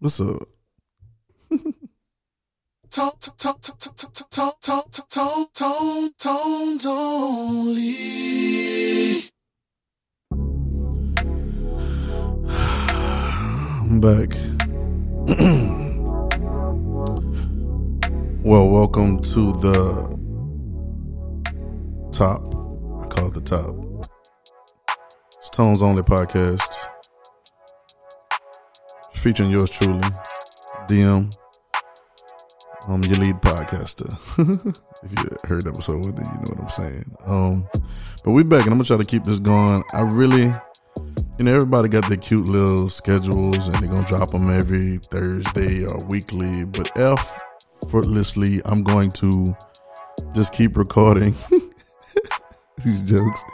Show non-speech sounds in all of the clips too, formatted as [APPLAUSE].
What's up? Tones only. I'm back. well, welcome to the top. I call it the top. It's Tones Only podcast. Featuring yours truly, DM. I'm your lead podcaster. [LAUGHS] if you heard episode with it, you know what I'm saying. Um, but we back and I'm gonna try to keep this going. I really you know, everybody got their cute little schedules and they're gonna drop them every Thursday or weekly. But effortlessly, I'm going to just keep recording [LAUGHS] these jokes.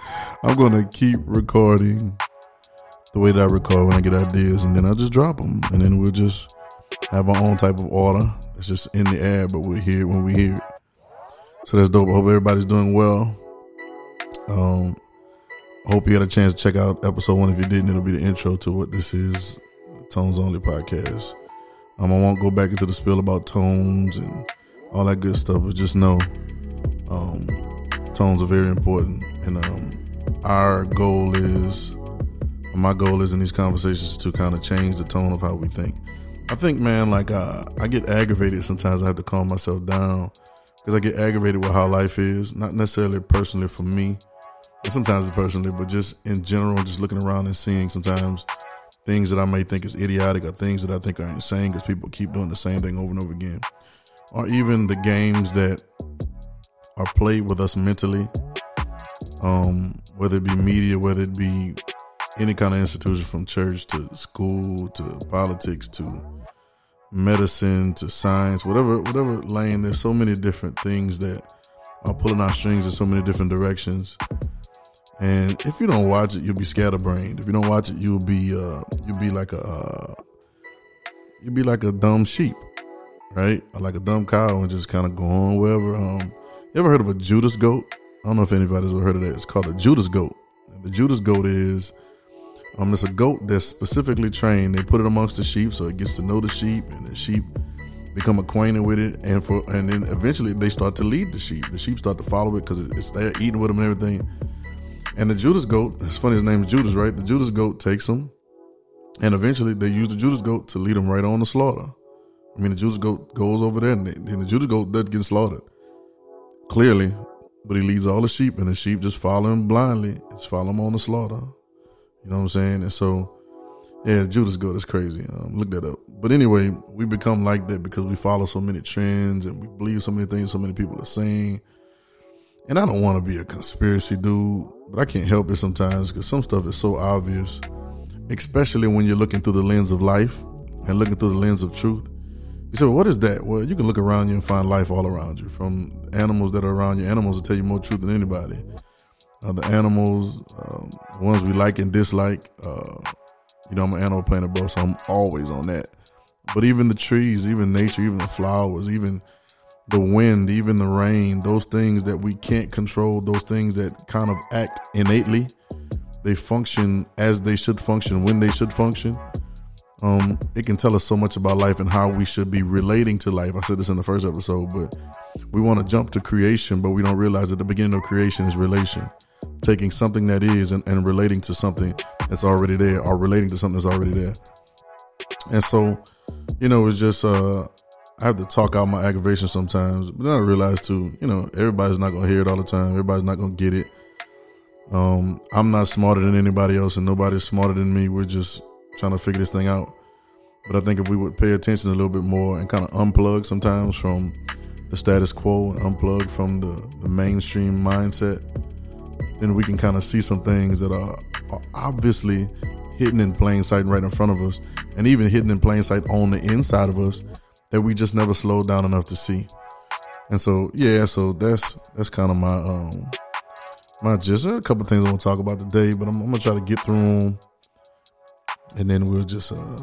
I'm gonna keep recording the way that I record when I get ideas, and then I'll just drop them, and then we'll just have our own type of order. It's just in the air, but we're here when we hear it. So that's dope. I hope everybody's doing well. Um, hope you had a chance to check out episode one. If you didn't, it'll be the intro to what this is, Tones Only podcast. Um, I won't go back into the spiel about tones and all that good stuff, but just know, um, tones are very important, and um, our goal is, my goal is in these conversations to kind of change the tone of how we think. I think, man, like uh, I get aggravated sometimes. I have to calm myself down because I get aggravated with how life is, not necessarily personally for me and sometimes it's personally, but just in general, just looking around and seeing sometimes things that I may think is idiotic or things that I think are insane because people keep doing the same thing over and over again. Or even the games that are played with us mentally, um, whether it be media, whether it be any kind of institution from church to school to politics to medicine to science, whatever whatever lane, there's so many different things that are pulling our strings in so many different directions and if you don't watch it, you'll be scatterbrained. If you don't watch it, you'll be uh, you'll be like a uh, you'll be like a dumb sheep, right? Or like a dumb cow and just kind of go on wherever. Um, you ever heard of a Judas goat? I don't know if anybody's ever heard of that. It's called a Judas goat. The Judas goat is um, it's a goat that's specifically trained. They put it amongst the sheep so it gets to know the sheep, and the sheep become acquainted with it, and for and then eventually they start to lead the sheep. The sheep start to follow it because it's they're eating with them and everything and the Judas goat, it's funny his name is Judas, right? The Judas goat takes them, and eventually they use the Judas goat to lead them right on to slaughter. I mean, the Judas goat goes over there, and, and the Judas goat doesn't get slaughtered, clearly, but he leads all the sheep, and the sheep just follow him blindly, just follow him on the slaughter. You know what I'm saying? And so, yeah, Judas goat is crazy. Um, look that up. But anyway, we become like that because we follow so many trends and we believe so many things so many people are saying. And I don't want to be a conspiracy dude, but I can't help it sometimes because some stuff is so obvious, especially when you're looking through the lens of life and looking through the lens of truth. You say, well, what is that? Well, you can look around you and find life all around you, from animals that are around you. Animals will tell you more truth than anybody. The animals, um, ones we like and dislike. Uh, you know, I'm an animal planet, bro, so I'm always on that. But even the trees, even nature, even the flowers, even the wind, even the rain, those things that we can't control, those things that kind of act innately, they function as they should function when they should function. Um, it can tell us so much about life and how we should be relating to life. I said this in the first episode, but we want to jump to creation, but we don't realize that the beginning of creation is relation. Taking something that is and, and relating to something that's already there, or relating to something that's already there. And so, you know, it's just uh I have to talk out my aggravation sometimes, but then I realize too, you know, everybody's not gonna hear it all the time. Everybody's not gonna get it. Um, I'm not smarter than anybody else, and nobody's smarter than me. We're just trying to figure this thing out. But I think if we would pay attention a little bit more and kind of unplug sometimes from the status quo and unplug from the, the mainstream mindset, then we can kind of see some things that are, are obviously hidden in plain sight right in front of us, and even hidden in plain sight on the inside of us that we just never slowed down enough to see. And so, yeah, so that's that's kind of my um my just a couple things I want to talk about today, but I'm, I'm, gonna try to get through them, and then we'll just uh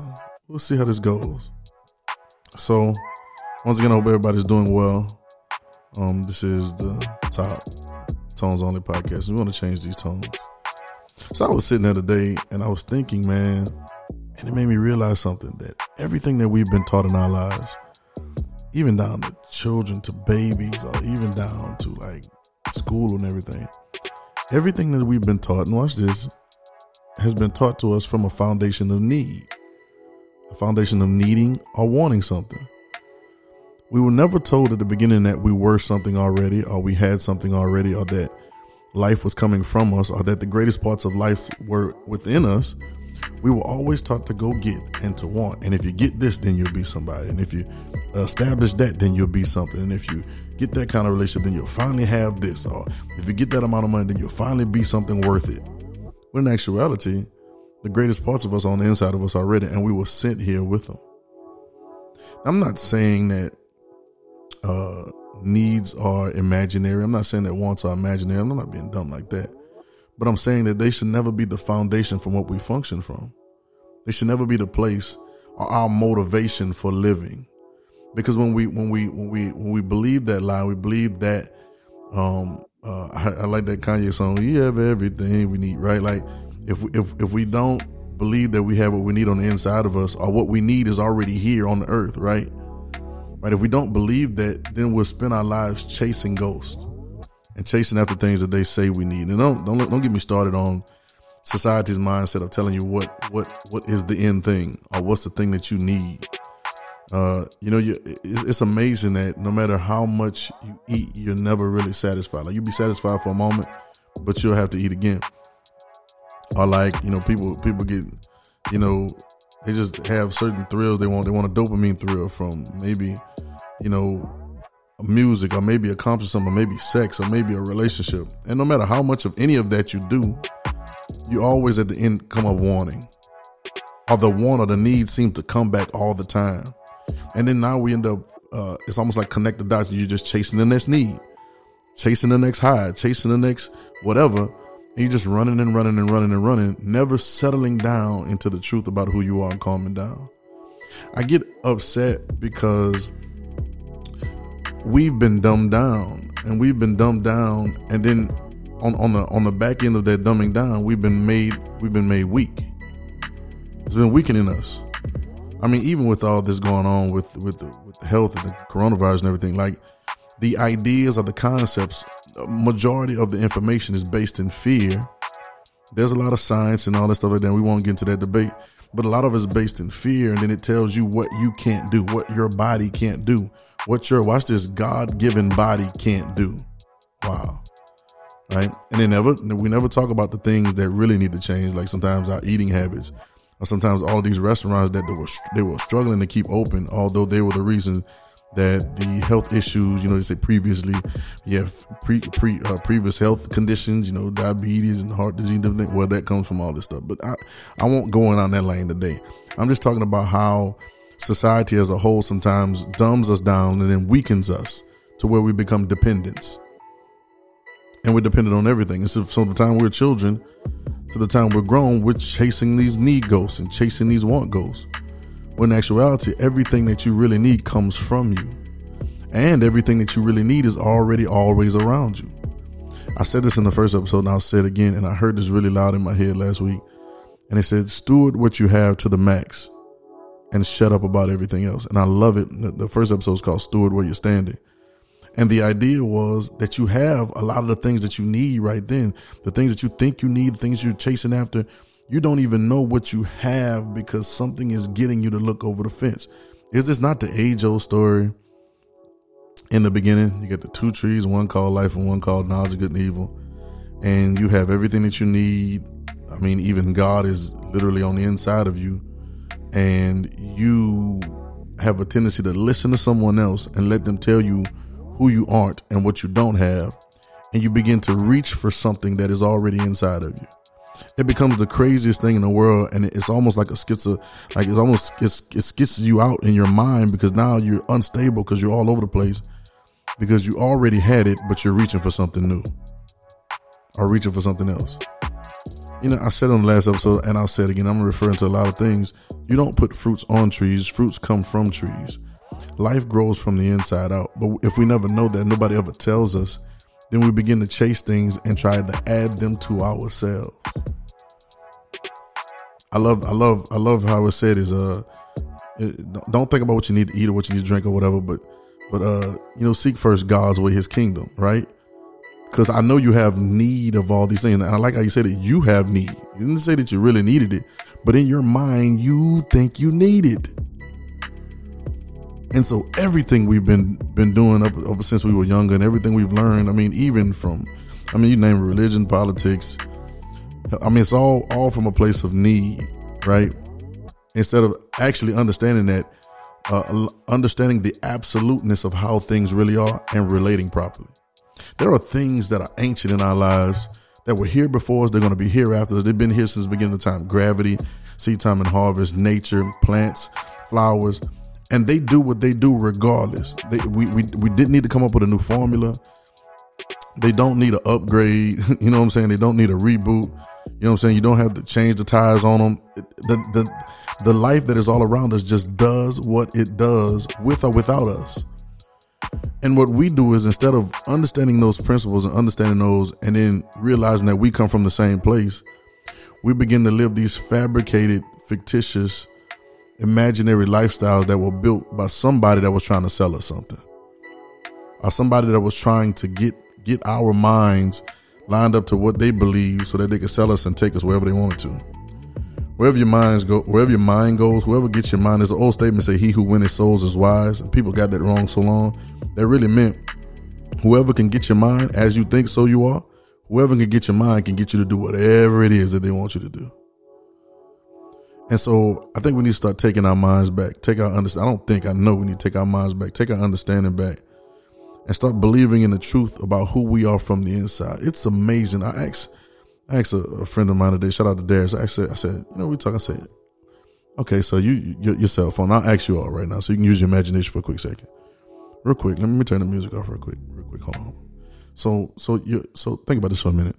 we'll see how this goes. So, once again, I hope everybody's doing well. Um, this is the top tones only podcast. We want to change these tones. So I was sitting there today and I was thinking, man, And it made me realize something that everything that we've been taught in our lives, even down to children, to babies, or even down to like school and everything, everything that we've been taught, and watch this, has been taught to us from a foundation of need, a foundation of needing or wanting something. We were never told at the beginning that we were something already, or we had something already, or that life was coming from us, or that the greatest parts of life were within us. We were always taught to go get and to want. And if you get this, then you'll be somebody. And if you establish that, then you'll be something. And if you get that kind of relationship, then you'll finally have this. Or if you get that amount of money, then you'll finally be something worth it. When in actuality, the greatest parts of us are on the inside of us already, and we were sent here with them. I'm not saying that uh, needs are imaginary. I'm not saying that wants are imaginary. I'm not being dumb like that. But I'm saying that they should never be the foundation from what we function from. They should never be the place or our motivation for living. Because when we when we when we when we believe that lie, we believe that um uh I, I like that Kanye song, you have everything we need, right? Like if if if we don't believe that we have what we need on the inside of us or what we need is already here on the earth, right? Right? If we don't believe that, then we'll spend our lives chasing ghosts and chasing after things that they say we need. And don't don't don't get me started on society's mindset of telling you what what what is the end thing or what's the thing that you need. Uh, you know, you, it's, it's amazing that no matter how much you eat, you're never really satisfied. Like you be satisfied for a moment, but you'll have to eat again. Or like you know, people people get you know they just have certain thrills they want. They want a dopamine thrill from maybe you know music or maybe accomplish something, or maybe sex or maybe a relationship. And no matter how much of any of that you do, you always at the end come up wanting. Or the want or the need seems to come back all the time. And then now we end up, uh, it's almost like connect the dots. You're just chasing the next need, chasing the next high, chasing the next whatever. And you're just running and running and running and running, never settling down into the truth about who you are and calming down. I get upset because we've been dumbed down and we've been dumbed down and then on, on the on the back end of that dumbing down we've been made we've been made weak it's been weakening us i mean even with all this going on with with the, with the health and the coronavirus and everything like the ideas or the concepts majority of the information is based in fear. There's a lot of science and all that stuff like that we won't get into that debate but a lot of it's based in fear and then it tells you what you can't do what your body can't do what your watch this god-given body can't do. Wow. Right? And they never we never talk about the things that really need to change like sometimes our eating habits or sometimes all these restaurants that they were they were struggling to keep open although they were the reason that the health issues, you know, they say previously, you have pre, pre uh, previous health conditions, you know, diabetes and heart disease, Well, that comes from all this stuff. But I, I won't go in on that lane today. I'm just talking about how society as a whole sometimes dumbs us down and then weakens us to where we become dependents. And we're dependent on everything. And so from the time we're children to the time we're grown, we're chasing these need ghosts and chasing these want ghosts. When in actuality, everything that you really need comes from you. And everything that you really need is already always around you. I said this in the first episode and I'll say it again. And I heard this really loud in my head last week. And it said, steward what you have to the max and shut up about everything else. And I love it. The first episode is called Steward Where You're Standing. And the idea was that you have a lot of the things that you need right then, the things that you think you need, the things you're chasing after. You don't even know what you have because something is getting you to look over the fence. Is this not the age old story? In the beginning, you get the two trees, one called life and one called knowledge of good and evil. And you have everything that you need. I mean, even God is literally on the inside of you and you have a tendency to listen to someone else and let them tell you who you aren't and what you don't have, and you begin to reach for something that is already inside of you. It becomes the craziest thing in the world, and it's almost like a schizo, like it's almost it's, it skits you out in your mind because now you're unstable because you're all over the place because you already had it, but you're reaching for something new or reaching for something else you know, I said on the last episode, and I'll say it again, I'm referring to a lot of things. You don't put fruits on trees, fruits come from trees. Life grows from the inside out. But if we never know that, nobody ever tells us, then we begin to chase things and try to add them to ourselves. I love, I love, I love how it said is uh, don't think about what you need to eat or what you need to drink or whatever, but but uh, you know, seek first God's way, His kingdom, right? Because I know you have need of all these things, and I like how you said that you have need. You didn't say that you really needed it, but in your mind, you think you need it. And so everything we've been been doing up, up since we were younger, and everything we've learned, I mean, even from, I mean, you name religion, politics. I mean, it's all all from a place of need, right? Instead of actually understanding that, uh, understanding the absoluteness of how things really are and relating properly. There are things that are ancient in our lives that were here before us. They're going to be here after us. They've been here since the beginning of time. Gravity, seed time and harvest, nature, plants, flowers and they do what they do regardless. They, we, we, we didn't need to come up with a new formula. They don't need an upgrade. [LAUGHS] You know what I'm saying? They don't need a reboot. You know what I'm saying? You don't have to change the tires on them. The, the, the life that is all around us just does what it does with or without us. And what we do is instead of understanding those principles and understanding those and then realizing that we come from the same place, we begin to live these fabricated, fictitious, imaginary lifestyles that were built by somebody that was trying to sell us something. Or somebody that was trying to get get our minds lined up to what they believe so that they could sell us and take us wherever they wanted to. Wherever your minds go wherever your mind goes whoever gets your mind there's an old statement say he who winneth souls is wise. And people got that wrong so long. That really meant whoever can get your mind as you think so you are whoever can get your mind can get you to do whatever it is that they want you to do and so I think we need to start taking our minds back, take our understand. I don't think I know we need to take our minds back, take our understanding back, and start believing in the truth about who we are from the inside. It's amazing. I asked, I asked a, a friend of mine today. Shout out to Darius. I said, I said, you know, we talk. I said, okay, so you your, your cell phone. I'll ask you all right now, so you can use your imagination for a quick second, real quick. Let me turn the music off real quick, real quick. Hold on. So, so you, so think about this for a minute.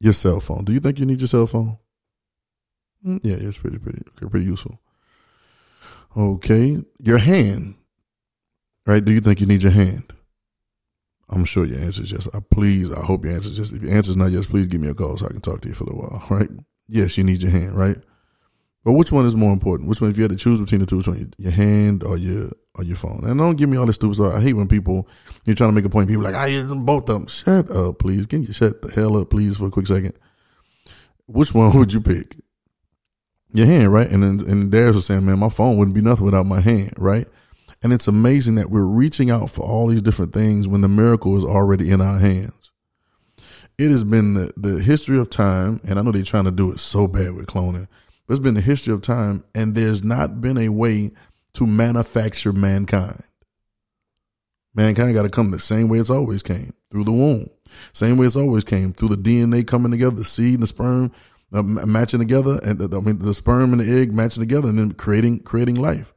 Your cell phone. Do you think you need your cell phone? Mm, yeah, it's pretty, pretty, okay, pretty useful. Okay, your hand, right? Do you think you need your hand? I'm sure your answer is yes. I please, I hope your answer is yes. If your answer is not yes, please give me a call so I can talk to you for a little while, [LAUGHS] right? Yes, you need your hand, right? But which one is more important? Which one, if you had to choose between the two, one, your hand or your or your phone? And don't give me all this stupid stuff. I hate when people you're trying to make a point. People like I use both of them. Shut up, please. Can you shut the hell up, please, for a quick second? Which one [LAUGHS] would you pick? Your hand, right? And then and Darius was saying, man, my phone wouldn't be nothing without my hand, right? And it's amazing that we're reaching out for all these different things when the miracle is already in our hands. It has been the, the history of time, and I know they're trying to do it so bad with cloning, but it's been the history of time, and there's not been a way to manufacture mankind. Mankind got to come the same way it's always came through the womb, same way it's always came through the DNA coming together, the seed and the sperm uh, matching together, and I mean the sperm and the egg matching together, and then creating creating life.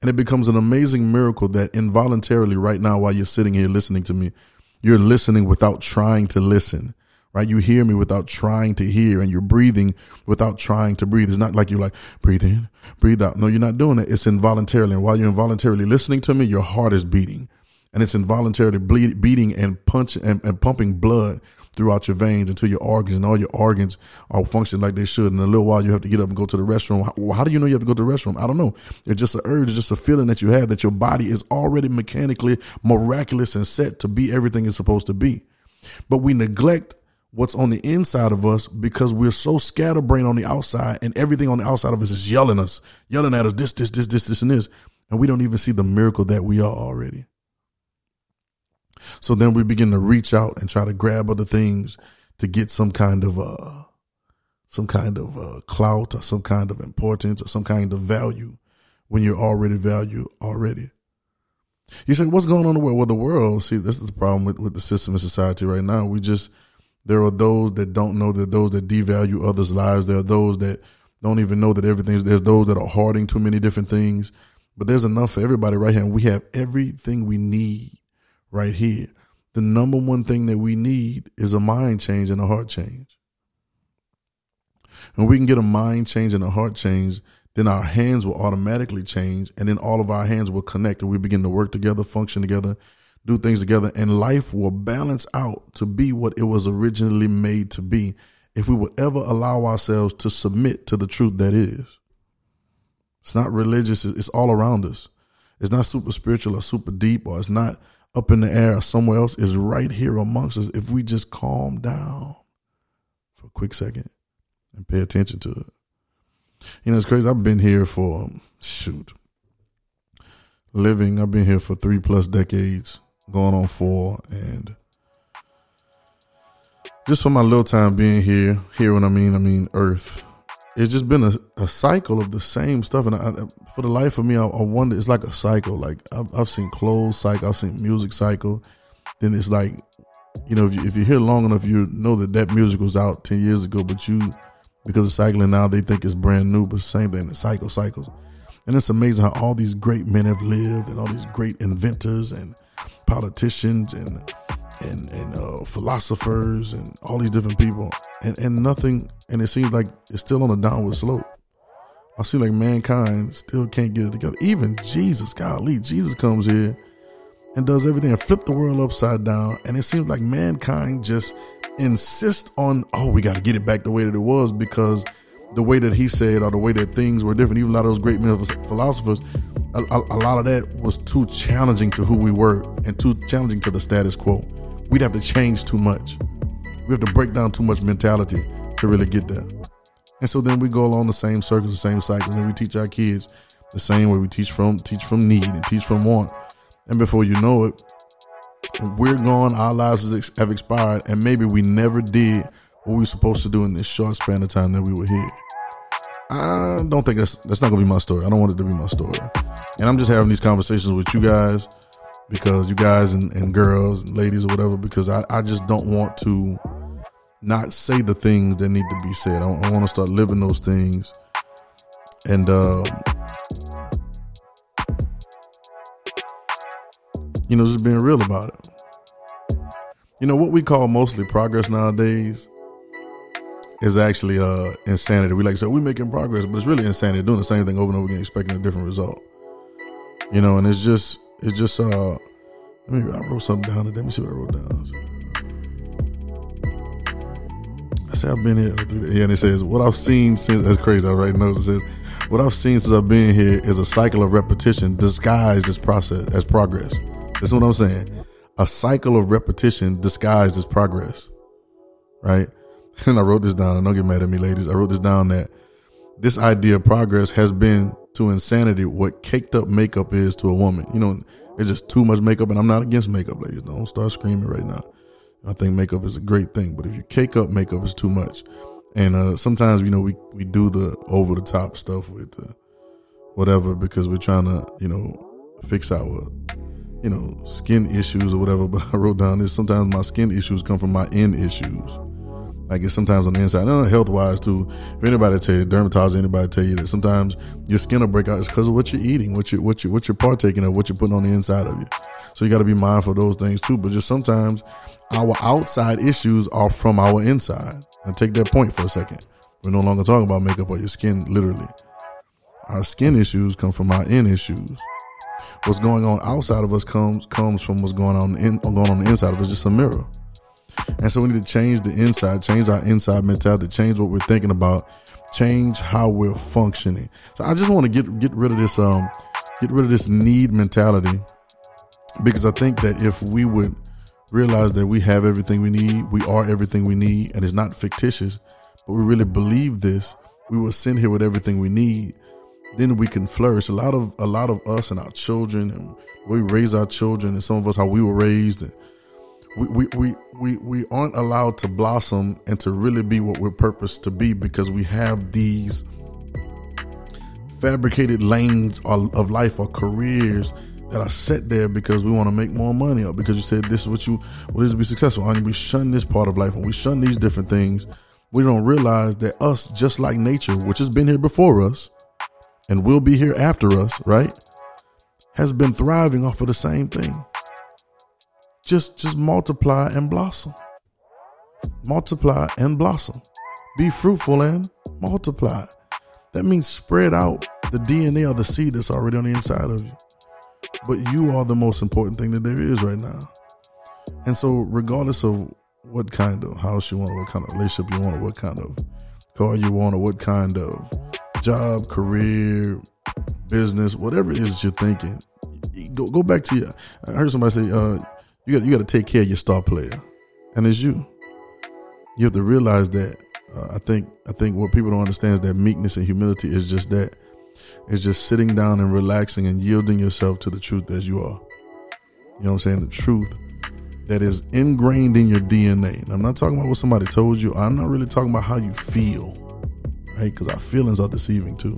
And it becomes an amazing miracle that involuntarily, right now, while you're sitting here listening to me, you're listening without trying to listen. Right? You hear me without trying to hear and you're breathing without trying to breathe. It's not like you're like, breathe in, breathe out. No, you're not doing it. It's involuntarily. And while you're involuntarily listening to me, your heart is beating and it's involuntarily bleed, beating and punching and, and pumping blood throughout your veins until your organs and all your organs are functioning like they should. In a little while, you have to get up and go to the restroom. How, how do you know you have to go to the restroom? I don't know. It's just an urge, it's just a feeling that you have that your body is already mechanically miraculous and set to be everything it's supposed to be. But we neglect what's on the inside of us because we're so scatterbrained on the outside and everything on the outside of us is yelling us, yelling at us this, this, this, this, this, and this. And we don't even see the miracle that we are already. So then we begin to reach out and try to grab other things to get some kind of uh some kind of uh, clout or some kind of importance or some kind of value when you're already valued already. You say, what's going on in the world? Well, the world, see, this is the problem with, with the system of society right now. We just, there are those that don't know that those that devalue others' lives. There are those that don't even know that everything's, there's those that are hoarding too many different things. But there's enough for everybody right here. And we have everything we need right here. The number one thing that we need is a mind change and a heart change. And we can get a mind change and a heart change, then our hands will automatically change, and then all of our hands will connect, and we begin to work together, function together, do things together, and life will balance out to be what it was originally made to be. if we would ever allow ourselves to submit to the truth that is. It's not religious, it's all around us. It's not super spiritual or super deep, or it's not up in the air or somewhere else. is right here amongst us if we just calm down for a quick second and pay attention to it. You know, it's crazy. I've been here for, shoot, living, I've been here for three plus decades, going on four, and just for my little time being here, here when I mean, I mean Earth. It's just been a, a cycle of the same stuff, and I, for the life of me, I, I wonder. It's like a cycle. Like I've, I've seen clothes cycle, I've seen music cycle. Then it's like, you know, if you if you're here long enough, you know that that music was out ten years ago, but you because of cycling now, they think it's brand new, but same thing. The cycle cycles, and it's amazing how all these great men have lived, and all these great inventors and politicians and and and uh, philosophers and all these different people, and and nothing. And it seems like it's still on a downward slope. I see like mankind still can't get it together. Even Jesus, golly, Jesus comes here and does everything and flip the world upside down. And it seems like mankind just insist on, oh, we got to get it back the way that it was because the way that he said or the way that things were different. Even a lot of those great philosophers, a, a, a lot of that was too challenging to who we were and too challenging to the status quo we'd have to change too much. We have to break down too much mentality to really get there. And so then we go along the same circles, the same cycles, and we teach our kids the same way we teach from teach from need and teach from want. And before you know it, we're gone. Our lives have expired, and maybe we never did what we were supposed to do in this short span of time that we were here. I don't think that's that's not gonna be my story. I don't want it to be my story. And I'm just having these conversations with you guys because you guys and, and girls and ladies or whatever, because I, I just don't want to not say the things that need to be said. I, I want to start living those things. And, um, you know, just being real about it. You know, what we call mostly progress nowadays is actually uh insanity. We like say we're making progress, but it's really insanity doing the same thing over and over again, expecting a different result. You know, and it's just it's just uh me. I wrote something down. Let me see what I wrote down. I say I've been here. Yeah, and it says what I've seen since. That's crazy. I write notes. It says what I've seen since I've been here is a cycle of repetition disguised as process as progress. That's what I'm saying. A cycle of repetition disguised as progress. Right. [LAUGHS] And I wrote this down. And don't get mad at me, ladies. I wrote this down that this idea of progress has been to insanity what caked up makeup is to a woman. You know, it's just too much makeup, and I'm not against makeup, ladies. Don't start screaming right now. I think makeup is a great thing, but if you cake up makeup, is too much. And uh, sometimes, you know, we, we do the over the top stuff with the whatever because we're trying to, you know, fix our, you know, skin issues or whatever. [LAUGHS] But I wrote down this sometimes my skin issues come from my end issues. I guess sometimes on the inside, health wise too. If anybody tell you, dermatologist, anybody tell you that sometimes your skin will break out, it's because of what you're eating, what you what you what you're partaking of, what you're putting on the inside of you. So you got to be mindful of those things too. But just sometimes our outside issues are from our inside. And take that point for a second. We're no longer talking about makeup or your skin, literally. Our skin issues come from our in issues. What's going on outside of us comes comes from what's going on in going on the inside of us. Just a mirror. And so we need to change the inside, change our inside mentality, change what we're thinking about, change how we're functioning. So I just want to get get rid of this um get rid of this need mentality because I think that if we would realize that we have everything we need, we are everything we need, and it's not fictitious, but we really believe this, we will sent here with everything we need, then we can flourish. A lot of a lot of us and our children and we raise our children and some of us how we were raised and we, we, we, we, we aren't allowed to blossom and to really be what we're purposed to be because we have these fabricated lanes of life or careers that are set there because we want to make more money or because you said this is what you what is to be successful and we shun this part of life and we shun these different things. We don't realize that us just like nature which has been here before us and will be here after us right has been thriving off of the same thing just just multiply and blossom. Multiply and blossom. Be fruitful and multiply. That means spread out the DNA of the seed that's already on the inside of you. But you are the most important thing that there is right now. And so, regardless of what kind of house you want, what kind of relationship you want, what kind of car you want, or what kind of job, career, business, whatever it is that you're thinking. Go go back to your. I heard somebody say, uh, you got you got to take care of your star player, and it's you. You have to realize that. Uh, I think I think what people don't understand is that meekness and humility is just that. It's just sitting down and relaxing and yielding yourself to the truth as you are. You know what I'm saying? The truth that is ingrained in your DNA. And I'm not talking about what somebody told you. I'm not really talking about how you feel, right? Because our feelings are deceiving too.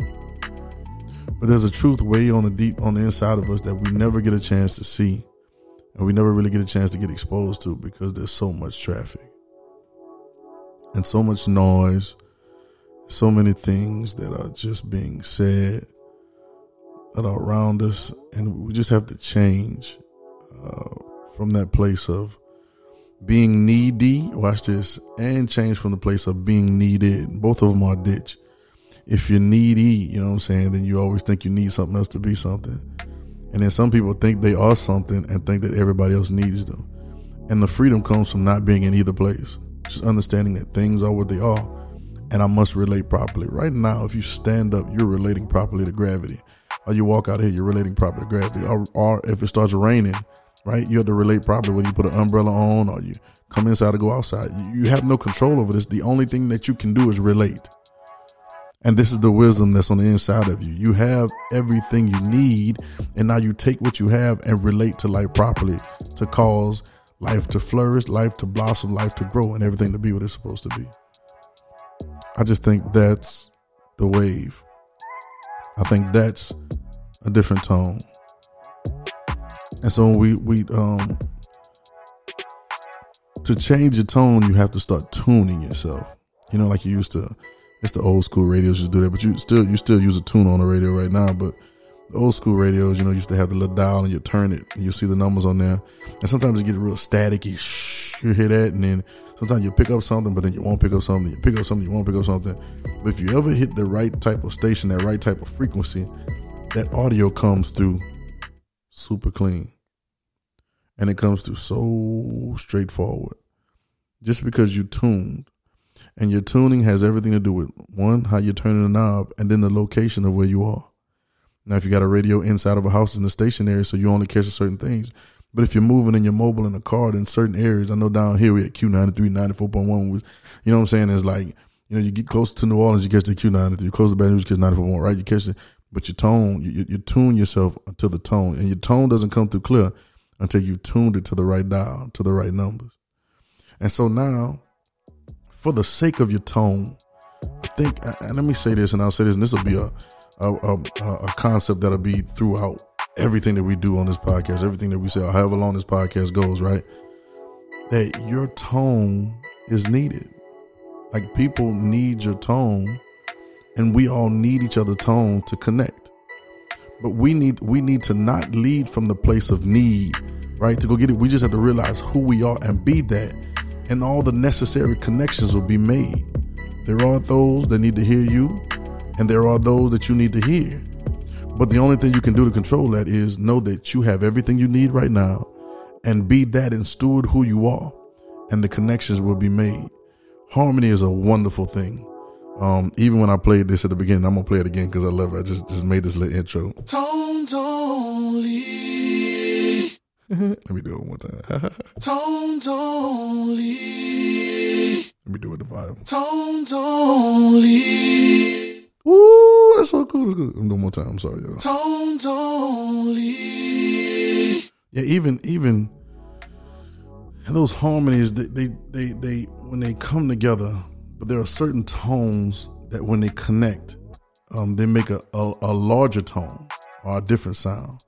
But there's a truth way on the deep on the inside of us that we never get a chance to see, and we never really get a chance to get exposed to because there's so much traffic and so much noise, so many things that are just being said that are around us, and we just have to change uh, from that place of being needy. Watch this, and change from the place of being needed. Both of them are ditch. If you're needy, you know what I'm saying, then you always think you need something else to be something. And then some people think they are something and think that everybody else needs them. And the freedom comes from not being in either place. Just understanding that things are what they are. And I must relate properly. Right now, if you stand up, you're relating properly to gravity. Or you walk out here, you're relating properly to gravity. Or, or if it starts raining, right, you have to relate properly whether you put an umbrella on or you come inside or go outside. You have no control over this. The only thing that you can do is relate. And this is the wisdom that's on the inside of you. You have everything you need, and now you take what you have and relate to life properly to cause life to flourish, life to blossom, life to grow, and everything to be what it's supposed to be. I just think that's the wave. I think that's a different tone. And so we we um to change your tone, you have to start tuning yourself. You know, like you used to. It's the old school radios just do that, but you still you still use a tune on the radio right now. But the old school radios, you know, used to have the little dial and you turn it and you see the numbers on there. And sometimes it get real staticky. Shh, you hear that, and then sometimes you pick up something, but then you won't pick up something. You pick up something, you won't pick up something. But if you ever hit the right type of station, that right type of frequency, that audio comes through super clean, and it comes through so straightforward. Just because you tuned, and your tuning has everything to do with one, how you're turning the knob, and then the location of where you are. Now, if you got a radio inside of a house in the station area, so you only catch certain things. But if you're moving in your mobile in a car in certain areas, I know down here we at Q93, 94.1, you know what I'm saying? It's like, you know, you get close to New Orleans, you catch the Q93, you close to Baton Rouge, you catch 94.1, right? You catch it, but your tone, you, you tune yourself to the tone, and your tone doesn't come through clear until you tuned it to the right dial, to the right numbers. And so now, for the sake of your tone, I think, and let me say this, and I'll say this, and this will be a, a, a, a concept that'll be throughout everything that we do on this podcast, everything that we say, however long this podcast goes, right? That your tone is needed. Like people need your tone, and we all need each other's tone to connect. But we need we need to not lead from the place of need, right? To go get it, we just have to realize who we are and be that, and all the necessary connections will be made. There are those that need to hear you, and there are those that you need to hear. But the only thing you can do to control that is know that you have everything you need right now and be that and steward who you are, and the connections will be made. Harmony is a wonderful thing. Um, even when I played this at the beginning, I'm gonna play it again because I love it. I just just made this little intro. Tones only. Let me do it one time. [LAUGHS] Tones only. Let me do it the vibe. Tones only. Ooh, that's so cool. That's good. One more time. I'm sorry, y'all. Tones only. Yeah, even even those harmonies, they they they, they when they come together, but there are certain tones that when they connect, um, they make a, a, a larger tone or a different sound.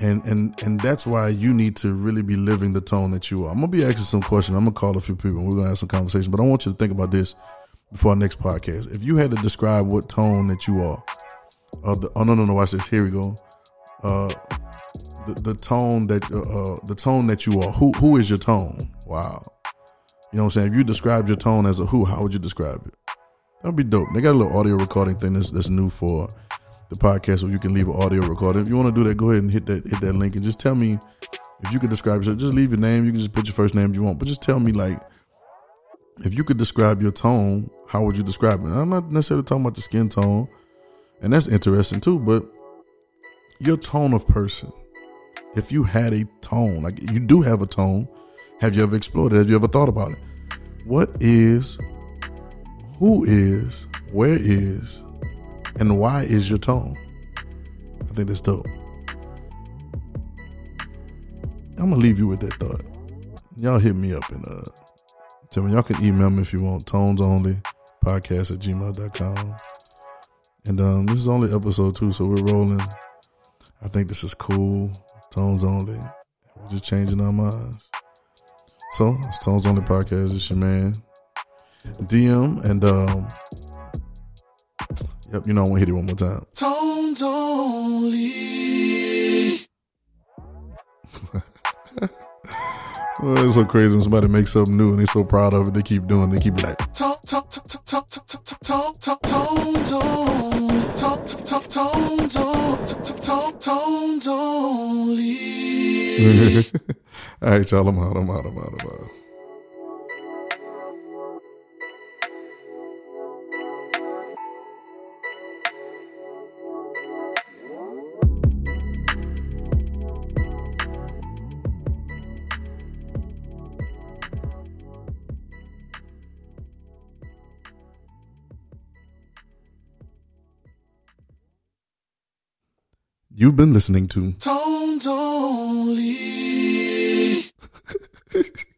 And and and that's why you need to really be living the tone that you are. I'm gonna be asking some questions. I'm gonna call a few people. and We're gonna have some conversation. But I want you to think about this before our next podcast. If you had to describe what tone that you are, uh, the, oh no no no, watch this. Here we go. Uh, the, the tone that uh, uh, the tone that you are. Who who is your tone? Wow. You know what I'm saying? If you described your tone as a who, how would you describe it? That'd be dope. They got a little audio recording thing that's that's new for the podcast where you can leave an audio recording. If you want to do that, go ahead and hit that hit that link and just tell me if you could describe yourself, just leave your name. You can just put your first name if you want, but just tell me like if you could describe your tone, how would you describe it? I'm not necessarily talking about the skin tone, and that's interesting too, but your tone of person. If you had a tone, like you do have a tone, have you ever explored it? Have you ever thought about it? What is, who is, where is, and why is your tone? I think that's dope. I'm gonna leave you with that thought. Y'all hit me up and uh tell me y'all can email me if you want tones only podcast at gmail.com. And um this is only episode two, so we're rolling. I think this is cool. Tones only. We're just changing our minds. So it's Tones Only Podcast. It's your man. DM and um Yep, you know I want to hit it one more time. Tones only. well, it's so crazy when somebody makes something new and they're so proud of it. They keep doing. They keep it like. Tones only. All right, y'all. I'm out. I'm out. I'm out. I'm out. You've been listening to Tones Only. [LAUGHS]